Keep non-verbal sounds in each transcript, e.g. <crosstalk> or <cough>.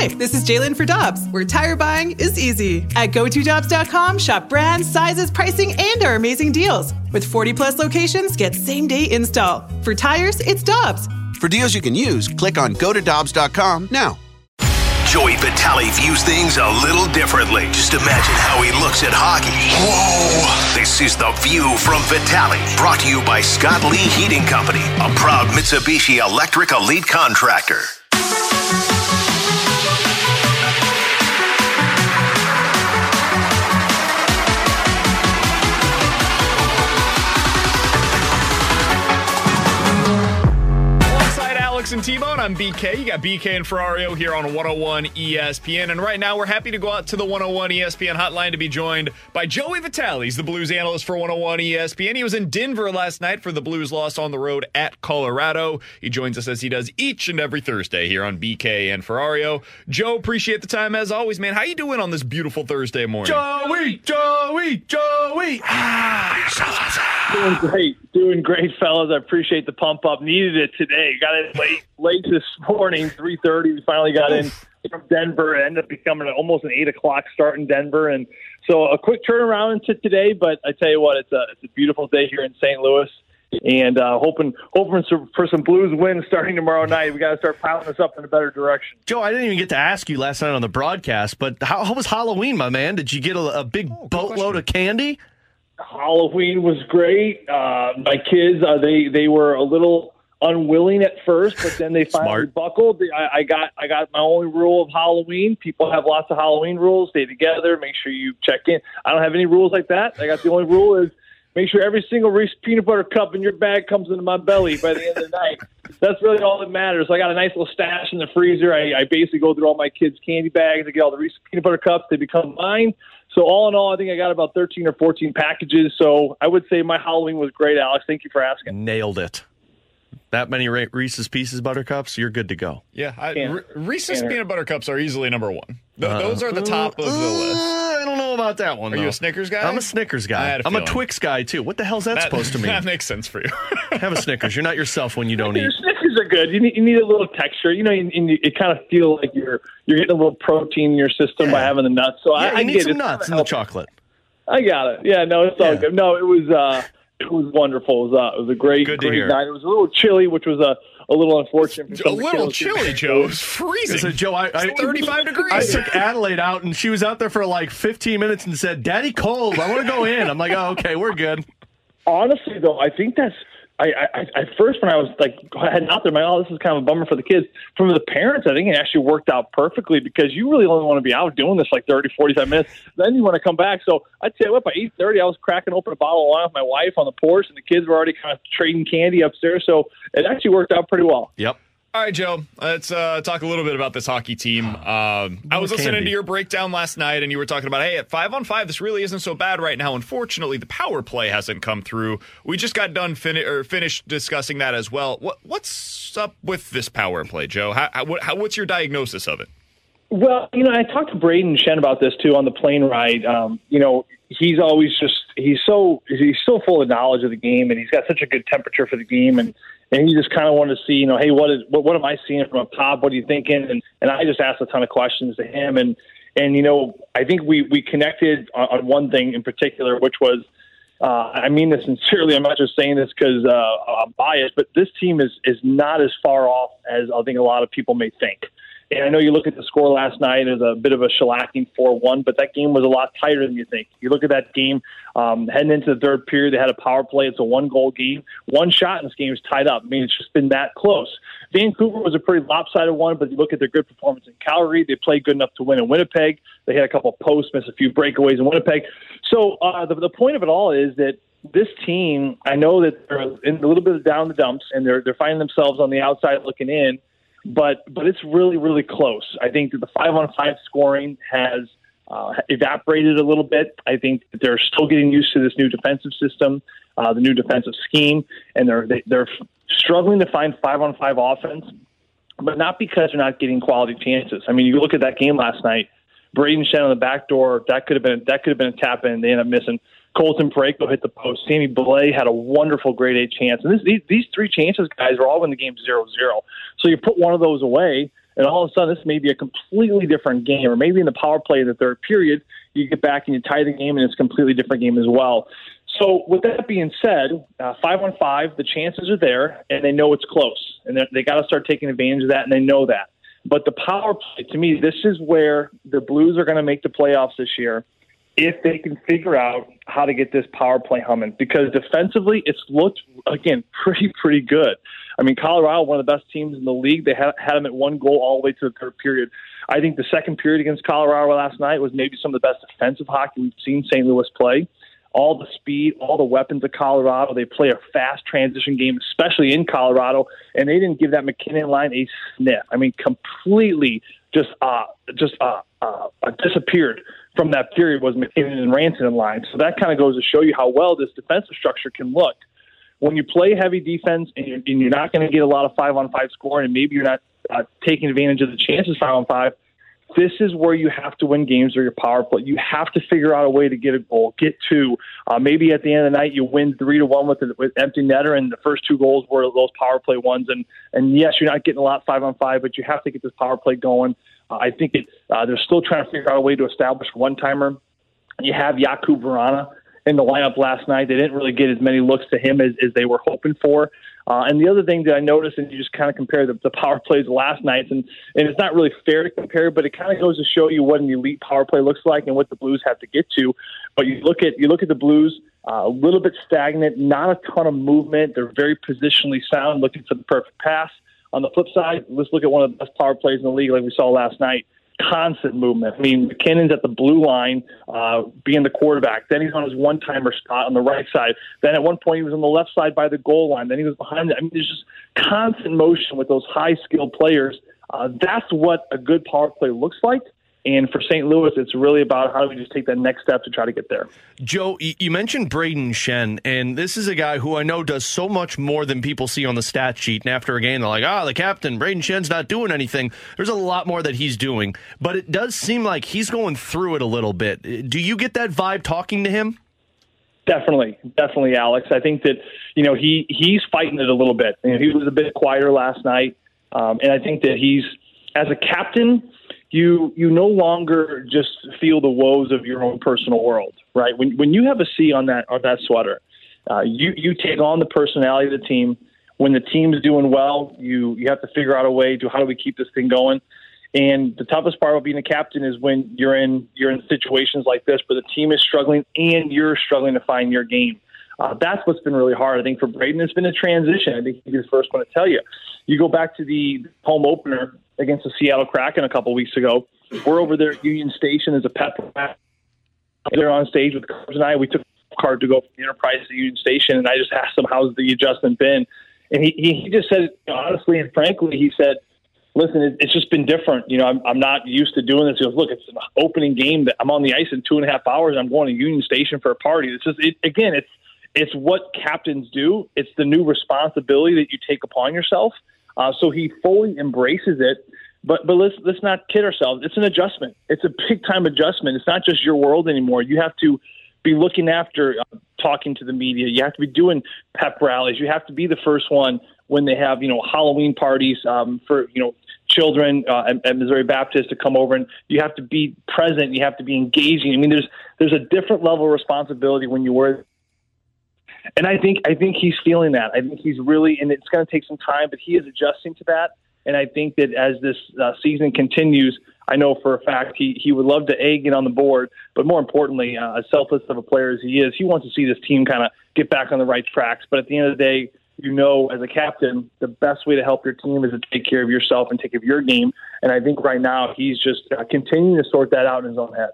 Hi, this is Jalen for Dobbs, where tire buying is easy. At GoToDobbs.com, shop brands, sizes, pricing, and our amazing deals. With 40 plus locations, get same day install. For tires, it's Dobbs. For deals you can use, click on GoToDobbs.com now. Joey Vitale views things a little differently. Just imagine how he looks at hockey. Whoa! This is The View from Vitale, brought to you by Scott Lee Heating Company, a proud Mitsubishi Electric Elite contractor. Alongside and T-Bone, I'm BK. You got BK and Ferrario here on 101 ESPN. And right now, we're happy to go out to the 101 ESPN hotline to be joined by Joey Vitale. He's the Blues analyst for 101 ESPN. He was in Denver last night for the Blues loss on the road at Colorado. He joins us as he does each and every Thursday here on BK and Ferrario. Joe, appreciate the time as always, man. How you doing on this beautiful Thursday morning? Joey, Joey, Joey. Ah, Doing great, doing great, fellas. I appreciate the pump up. Needed it today. Got it late, late this morning, three thirty. We finally got in from Denver. It ended up becoming almost an eight o'clock start in Denver, and so a quick turnaround into today. But I tell you what, it's a it's a beautiful day here in St. Louis, and uh, hoping hoping for some Blues wins starting tomorrow night. We got to start piling this up in a better direction. Joe, I didn't even get to ask you last night on the broadcast, but how, how was Halloween, my man? Did you get a, a big boatload of candy? Halloween was great. Uh, my kids, uh, they they were a little unwilling at first, but then they <laughs> finally buckled. I, I got I got my only rule of Halloween. People have lots of Halloween rules. Stay together. Make sure you check in. I don't have any rules like that. I got the only rule is make sure every single Reese peanut butter cup in your bag comes into my belly by the end of the night. That's really all that matters. I got a nice little stash in the freezer. I, I basically go through all my kids' candy bags. I get all the Reese peanut butter cups. They become mine. So all in all, I think I got about 13 or 14 packages. So I would say my Halloween was great, Alex. Thank you for asking. Nailed it. That many Re- Reese's Pieces buttercups, you're good to go. Yeah, I, Can't- Re- Reese's can't- peanut butter cups are easily number one. Th- those are the top of the list. Uh, I don't know about that one. Are you a Snickers guy? I'm a Snickers I guy. had a I'm a. Twix guy too. What the hell's that, That- supposed to <laughs> mean? That makes sense for you. <laughs> Have a Snickers. You're not yourself when you don't Your eat. Snickers are good. You need, you need a little texture. You know, you, you, you kind of feel like you're you're getting a little protein in your system by having the nuts. So I, Yeah, I you need get some it. nuts in the chocolate. I got it. Yeah, no, it's all Yeah. good. No, it was uh, it was wonderful. It was, uh, it was a great, Good great hear. night. It was a little chilly, which was a, a little unfortunate. For a some of the little chilly, Joe. It's freezing. So Joe, I, I It's 35 I took Adelaide out, and she was out there for like 15 minutes and said, "Daddy, cold. I want to go in." I'm like, "Oh, okay, we're good." honestly though, I think that's I, I, I first when I was like heading out there, my oh, this is kind of a bummer for the kids. From the parents, I think it actually worked out perfectly because you really only want to be out doing this like 30, 45 minutes. Then you want to come back. So I tell you what, by eight thirty, I was cracking open a bottle of wine with my wife on the porch, and the kids were already kind of trading candy upstairs. So it actually worked out pretty well. Yep. All right, Joe. Let's uh, talk a little bit about this hockey team. Um, I was More listening to your breakdown last night, and you were talking about, hey, at five on five, this really isn't so bad right now. Unfortunately, the power play hasn't come through. We just got done fin- or finished discussing that as well. What what's up with this power play, Joe? How, how, what, how, what's your diagnosis of it? Well, you know, I talked to Brayden Schenn about this too on the plane ride. Um, you know, he's always just he's so he's so full of knowledge of the game, and he's got such a good temperature for the game, and and he just kind of wanted to see, you know, hey, what is what, what am I seeing from up top? What are you thinking? And and I just asked a ton of questions to him, and and you know, I think we we connected on, on one thing in particular, which was. Uh, I mean this sincerely. I'm not just saying this because uh, I'm biased, but this team is is not as far off as I think a lot of people may think. And I know you look at the score last night as a bit of a shellacking 4 1, but that game was a lot tighter than you think. You look at that game um, heading into the third period, they had a power play. It's a one goal game. One shot in this game is tied up. I mean, it's just been that close. Vancouver was a pretty lopsided one, but you look at their good performance in Calgary. They played good enough to win in Winnipeg. They had a couple of posts, missed a few breakaways in Winnipeg. So uh, the, the point of it all is that this team, I know that they're in a little bit of down the dumps, and they're they're finding themselves on the outside looking in but but it's really really close. I think that the five on five scoring has uh, evaporated a little bit. I think that they're still getting used to this new defensive system, uh, the new defensive scheme, and they're they, they're struggling to find five on five offense, but not because they're not getting quality chances. I mean, you look at that game last night. Brayden Schenn on the back door. That could have been that could have been a tap in. They end up missing. Colton Parayko hit the post. Sammy Blais had a wonderful grade A chance. And this, these, three chances, guys, are all in the game 0 0. So you put one of those away, and all of a sudden this may be a completely different game, or maybe in the power play in the third period, you get back and you tie the game, and it's a completely different game as well. So, with that being said, uh, five on five, the chances are there, and they know it's close, and they got to start taking advantage of that, and they know that. But the power play, to me, this is where the Blues are going to make the playoffs this year if they can figure out how to get this power play humming. Because defensively, it's looked again <laughs> pretty pretty good. I mean, Colorado, one of the best teams in the league, they had, had them at one goal all the way to the third period. I think the second period against Colorado last night was maybe some of the best defensive hockey we've seen St. Louis play all the speed, all the weapons of Colorado. They play a fast transition game, especially in Colorado, and they didn't give that MacKinnon line a sniff. I mean, completely just uh, just uh, uh, disappeared from that period was MacKinnon and Rantanen line. So that kind of goes to show you how well this defensive structure can look. When you play heavy defense and you're, and you're not going to get a lot of five on five scoring, and maybe you're not uh, taking advantage of the chances five on five, this is where you have to win games or your power play. You have to figure out a way to get a goal, get two. Uh, maybe at the end of the night you win three to one with with empty netter, and the first two goals were those power play ones. And and yes, you're not getting a lot five on five, but you have to get this power play going. Uh, I think it, uh, they're still trying to figure out a way to establish one timer. You have Jakub Vrana in the lineup last night. They didn't really get as many looks to him as, as they were hoping for. Uh, and the other thing that I noticed, and you just kind of compare the, the power plays last night, and, and it's not really fair to compare, but it kind of goes to show you what an elite power play looks like and what the Blues have to get to. But you look at you look at the Blues, uh, a little bit stagnant, not a ton of movement. They're very positionally sound, looking for the perfect pass. On the flip side, let's look at one of the best power plays in the league, like we saw last night constant movement. I mean, MacKinnon's at the blue line, uh, being the quarterback. Then he's on his one timer spot on the right side. Then at one point he was on the left side by the goal line. Then he was behind it. I mean, there's just constant motion with those high skilled players. Uh, that's what a good power play looks like. And for St. Louis, it's really about how do we just take that next step to try to get there. Joe, you mentioned Brayden Schenn, and this is a guy who I know does so much more than people see on the stat sheet. And after a game, they're like, ah, oh, the captain, Brayden Schenn's not doing anything. There's a lot more that he's doing, but it does seem like he's going through it a little bit. Do you get that vibe talking to him? Definitely, definitely, Alex. I think that you know he he's fighting it a little bit. You know, he was a bit quieter last night, um, and I think that he's as a captain you you no longer just feel the woes of your own personal world, right? When when you have a C on that on that sweater, uh, you you take on the personality of the team. When the team's doing well, you you have to figure out a way to how do we keep this thing going. And the toughest part of being a captain is when you're in you're in situations like this where the team is struggling and you're struggling to find your game. Uh, that's what's been really hard. I think for Brayden, it's been a transition. I think he's the first one to tell you. You go back to the home opener against the Seattle Kraken a couple weeks ago. We're over there at Union Station as a pep. They're on stage with Cubs and I. We took a card to go from the Enterprise to Union Station, and I just asked him, "How's the adjustment been?" And he he just said, honestly and frankly, he said, "Listen, it, it's just been different. You know, I'm, I'm not used to doing this." He goes, "Look, it's an opening game that I'm on the ice in two and a half hours. And I'm going to Union Station for a party. It's just it, again, it's it's what captains do. It's the new responsibility that you take upon yourself." Uh, so he fully embraces it. But but let's let's not kid ourselves. It's an adjustment. It's a big time adjustment. It's not just your world anymore. You have to be looking after uh, talking to the media. You have to be doing pep rallies. You have to be the first one when they have you know Halloween parties um, for you know children uh, at, at Missouri Baptist to come over, and you have to be present. You have to be engaging. I mean, there's there's a different level of responsibility when you wear and I think I think he's feeling that. I think he's really, and it's going to take some time, but he is adjusting to that. And I think that as this uh, season continues, I know for a fact he he would love to a get on the board, but more importantly, uh, as selfless of a player as he is, he wants to see this team kind of get back on the right tracks. But at the end of the day, you know, as a captain, the best way to help your team is to take care of yourself and take care of your game. And I think right now he's just uh, continuing to sort that out in his own head.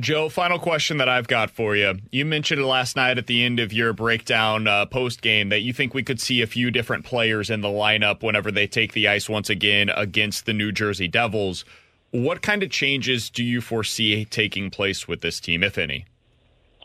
Joe, final question that I've got for you. You mentioned last night at the end of your breakdown uh, post game that you think we could see a few different players in the lineup whenever they take the ice once again against the New Jersey Devils. What kind of changes do you foresee taking place with this team, if any?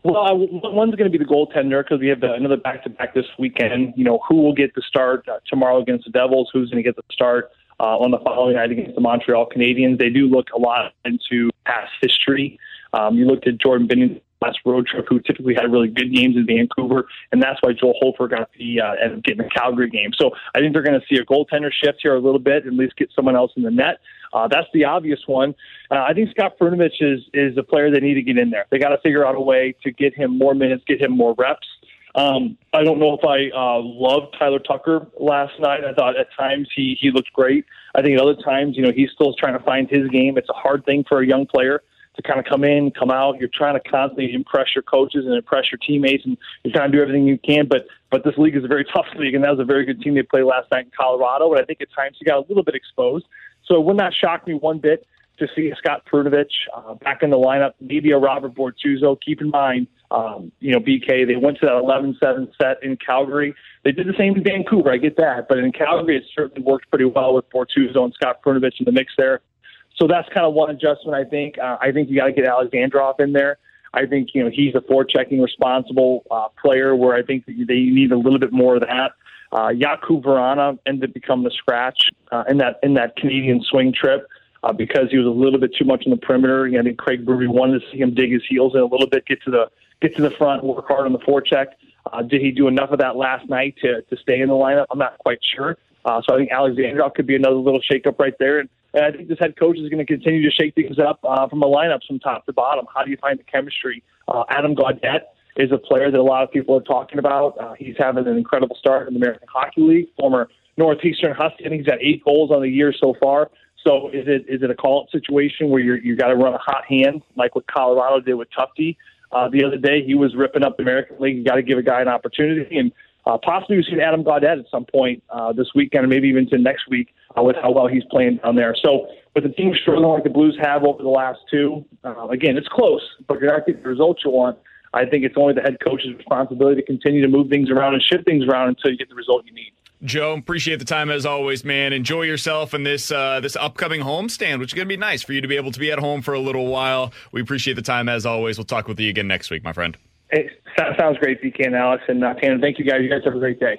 Well, I, one's going to be the goaltender because we have the, another back to back this weekend. You know, who will get the start uh, tomorrow against the Devils? Who's going to get the start uh, on the following night against the Montreal Canadiens? They do look a lot into past history. Um, you looked at Jordan Binnington last road trip, who typically had really good games in Vancouver, and that's why Joel Hofer got the uh, and getting the Calgary game. So I think they're going to see a goaltender shift here a little bit, at least get someone else in the net. Uh, that's the obvious one. Uh, I think Scott Perunovich is is a player they need to get in there. They got to figure out a way to get him more minutes, get him more reps. Um, I don't know if I uh, loved Tyler Tucker last night. I thought at times he he looked great. I think at other times, you know, he's still trying to find his game. It's a hard thing for a young player to kind of come in, come out. You're trying to constantly impress your coaches and impress your teammates, and you're trying to do everything you can. But but this league is a very <laughs> tough league, and that was a very good team they played last night in Colorado. And I think at times he got a little bit exposed. So it would not shock me one bit to see Scott Perunovich uh, back in the lineup, maybe a Robert Bortuzzo. Keep in mind, um, you know, BK, they went to that 11-7 set in Calgary. They did the same in Vancouver, I get that. But in Calgary, it certainly worked pretty well with Bortuzzo and Scott Perunovich in the mix there. So that's kind of one adjustment, I think. Uh, I think you got to get Alexandrov in there. I think, you know, he's a forechecking responsible uh, player where I think that they need a little bit more of that. Uh, Jakub Vrana ended up becoming the scratch uh, in that in that Canadian swing trip uh, because he was a little bit too much in the perimeter. I think Craig Berube wanted to see him dig his heels in a little bit, get to the get to the front, work hard on the forecheck. Uh, did he do enough of that last night to to stay in the lineup? I'm not quite sure. Uh, so I think Alexandrov could be another little shakeup right there. And, and I think this head coach is going to continue to shake things up uh, from a lineup from top to bottom. How do you find the chemistry? Uh, Adam Gaudette is a player that a lot of people are talking about. Uh, he's having an incredible start in the American Hockey League. Former Northeastern Husky. I think he's got eight goals on the year so far. So is it is it a call up situation where you're you got to run a hot hand like what Colorado did with Tufte uh, the other day? He was ripping up the American League. You got to give a guy an opportunity, and uh, possibly we see Adam Gaudette at some point uh, this weekend, or maybe even to next week uh, with how well he's playing down there. So with the team struggling like the Blues have over the last two, uh, again it's close, but you're not getting the results you want. I think it's only the head coach's responsibility to continue to move things around and shift things around until you get the result you need. Joe, appreciate the time as always, man. Enjoy yourself in this uh, this upcoming homestand, which is going to be nice for you to be able to be at home for a little while. We appreciate the time as always. We'll talk with you again next week, my friend. Hey, sounds great, BK and Alex and uh, Tanner. Thank you guys. You guys have a great day.